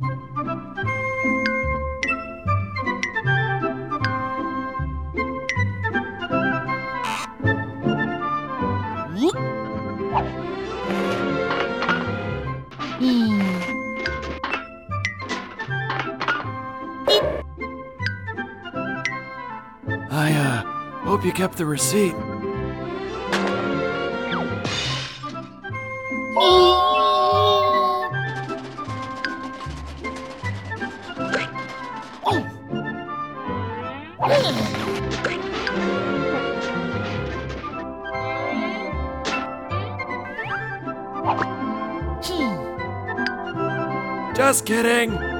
I, uh, hope you kept the receipt. Just kidding!